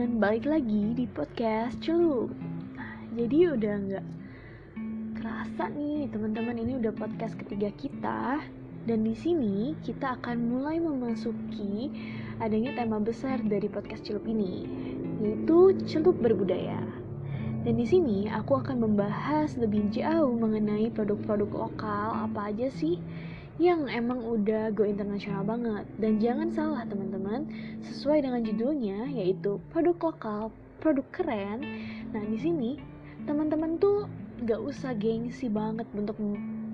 teman-teman, balik lagi di podcast Celup. Nah, jadi udah nggak kerasa nih teman-teman ini udah podcast ketiga kita dan di sini kita akan mulai memasuki adanya tema besar dari podcast Celup ini, yaitu Celup berbudaya. Dan di sini aku akan membahas lebih jauh mengenai produk-produk lokal apa aja sih yang emang udah go internasional banget. Dan jangan salah teman-teman, sesuai dengan judulnya yaitu produk lokal, produk keren. Nah di sini teman-teman tuh gak usah gengsi banget untuk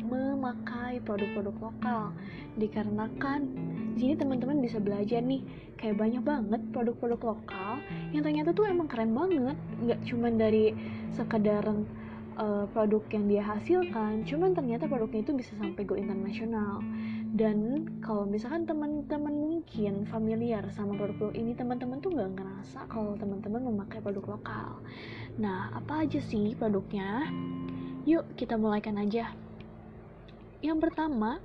memakai produk-produk lokal dikarenakan di sini teman-teman bisa belajar nih kayak banyak banget produk-produk lokal yang ternyata tuh emang keren banget nggak cuman dari sekadar uh, produk yang dia hasilkan cuman ternyata produknya itu bisa sampai go internasional. Dan kalau misalkan teman-teman mungkin familiar sama produk-produk ini teman-teman tuh nggak ngerasa kalau teman-teman memakai produk lokal. Nah apa aja sih produknya? Yuk kita mulaikan aja. Yang pertama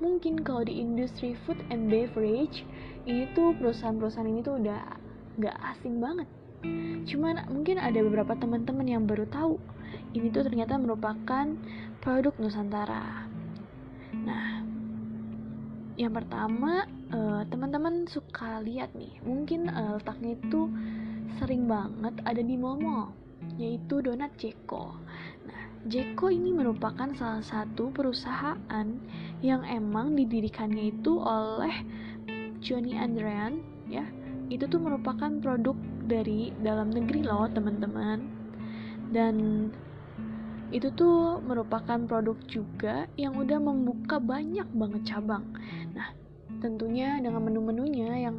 mungkin kalau di industri food and beverage ini tuh perusahaan-perusahaan ini tuh udah nggak asing banget cuman mungkin ada beberapa teman-teman yang baru tahu ini tuh ternyata merupakan produk Nusantara. Nah, yang pertama uh, teman-teman suka lihat nih, mungkin uh, letaknya itu sering banget ada di mall-mall, yaitu donat Jeko. Nah, Jeko ini merupakan salah satu perusahaan yang emang didirikannya itu oleh Johnny Andrean, ya. Itu tuh merupakan produk dari dalam negeri loh, teman-teman dan itu tuh merupakan produk juga yang udah membuka banyak banget cabang. Nah, tentunya dengan menu-menunya yang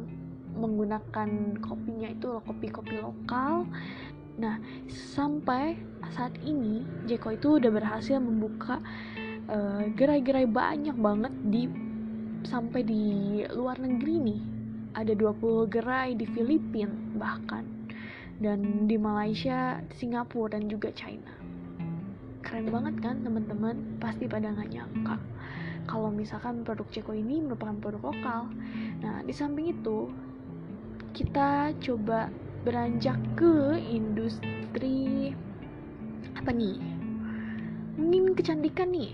menggunakan kopinya itu kopi-kopi lokal. Nah, sampai saat ini Jeko itu udah berhasil membuka eh, gerai-gerai uh, banyak banget di sampai di luar negeri nih. Ada 20 gerai di Filipina bahkan dan di Malaysia, Singapura dan juga China. Keren banget kan teman-teman? Pasti pada nggak nyangka kalau misalkan produk Ceko ini merupakan produk lokal. Nah, di samping itu kita coba beranjak ke industri apa nih? Mungkin kecantikan nih.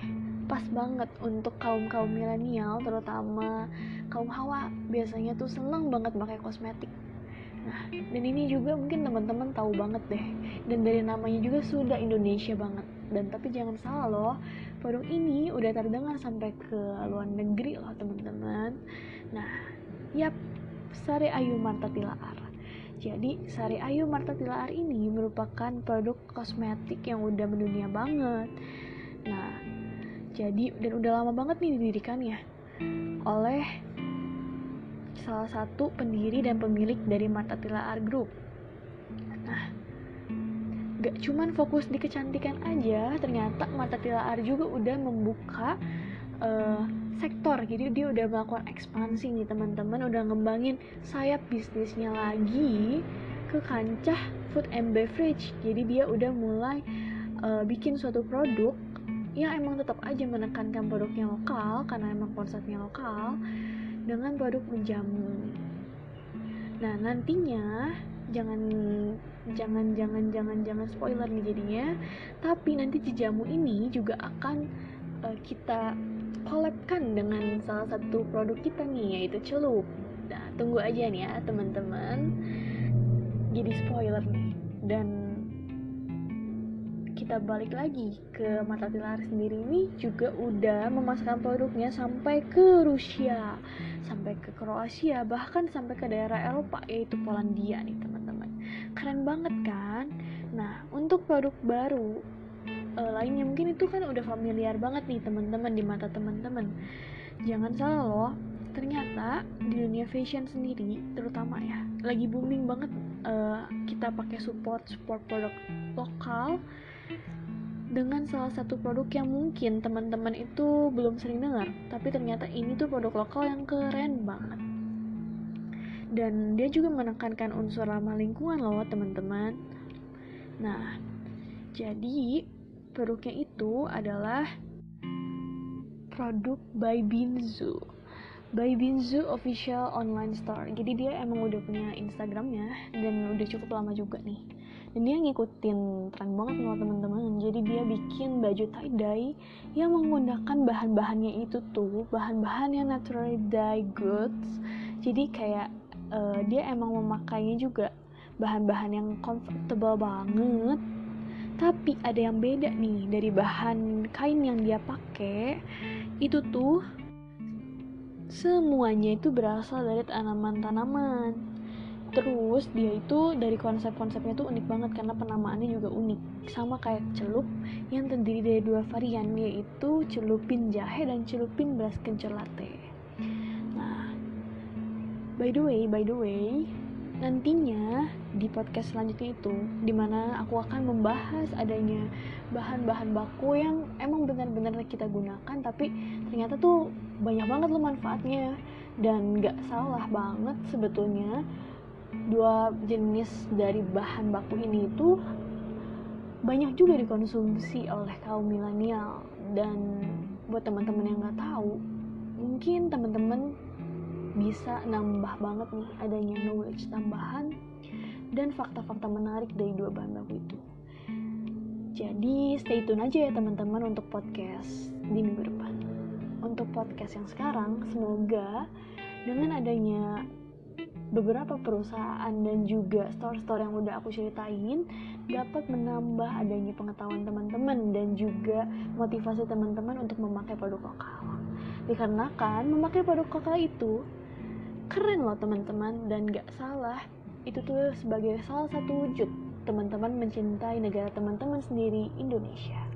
Pas banget untuk kaum-kaum milenial terutama kaum hawa biasanya tuh seneng banget pakai kosmetik Nah, dan ini juga mungkin teman-teman tahu banget deh. Dan dari namanya juga sudah Indonesia banget. Dan tapi jangan salah loh, produk ini udah terdengar sampai ke luar negeri loh teman-teman. Nah, yap, Sari Ayu Marta Tilaar. Jadi, Sari Ayu Marta Tilaar ini merupakan produk kosmetik yang udah mendunia banget. Nah, jadi dan udah lama banget nih didirikannya oleh salah satu pendiri dan pemilik dari Marta Tilaar Group. Nah, gak cuman fokus di kecantikan aja, ternyata Marta Tilaar juga udah membuka uh, sektor. Jadi dia udah melakukan ekspansi nih teman-teman, udah ngembangin sayap bisnisnya lagi ke kancah food and beverage. Jadi dia udah mulai uh, bikin suatu produk yang emang tetap aja menekankan produknya lokal karena emang konsepnya lokal dengan produk menjamu. Nah, nantinya jangan jangan jangan jangan jangan spoiler nih jadinya. Tapi nanti jamu ini juga akan uh, kita collabkan dengan salah satu produk kita nih yaitu celup. Nah, tunggu aja nih ya teman-teman. Jadi spoiler nih dan kita balik lagi ke Mata Tilar sendiri ini juga udah memasarkan produknya sampai ke Rusia, sampai ke Kroasia, bahkan sampai ke daerah Eropa yaitu Polandia nih teman-teman. Keren banget kan? Nah, untuk produk baru uh, lainnya mungkin itu kan udah familiar banget nih teman-teman di mata teman-teman. Jangan salah loh, ternyata di dunia fashion sendiri terutama ya lagi booming banget uh, kita pakai support support produk lokal dengan salah satu produk yang mungkin teman-teman itu belum sering dengar, tapi ternyata ini tuh produk lokal yang keren banget. Dan dia juga menekankan unsur ramah lingkungan loh teman-teman. Nah, jadi produknya itu adalah produk by Binzu. by Binzu official online store jadi dia emang udah punya Instagramnya dan udah cukup lama juga nih dan dia ngikutin tren banget sama teman-teman. Jadi dia bikin baju tie dye yang menggunakan bahan-bahannya itu tuh bahan-bahan yang naturally dye goods. Jadi kayak uh, dia emang memakainya juga bahan-bahan yang comfortable banget. Tapi ada yang beda nih dari bahan kain yang dia pakai. Itu tuh semuanya itu berasal dari tanaman-tanaman terus dia itu dari konsep-konsepnya tuh unik banget karena penamaannya juga unik. Sama kayak celup yang terdiri dari dua varian yaitu celupin jahe dan celupin beras kencur latte. Nah by the way by the way nantinya di podcast selanjutnya itu di mana aku akan membahas adanya bahan-bahan baku yang emang benar-benar kita gunakan tapi ternyata tuh banyak banget loh manfaatnya. Dan gak salah banget sebetulnya dua jenis dari bahan baku ini itu banyak juga dikonsumsi oleh kaum milenial. Dan buat teman-teman yang nggak tahu mungkin teman-teman bisa nambah banget nih adanya knowledge tambahan dan fakta-fakta menarik dari dua bahan baku itu. Jadi stay tune aja ya teman-teman untuk podcast di minggu depan. Untuk podcast yang sekarang semoga dengan adanya beberapa perusahaan dan juga store-store yang udah aku ceritain dapat menambah adanya pengetahuan teman-teman dan juga motivasi teman-teman untuk memakai produk lokal. Dikarenakan memakai produk lokal itu keren loh teman-teman dan gak salah itu tuh sebagai salah satu wujud teman-teman mencintai negara teman-teman sendiri Indonesia.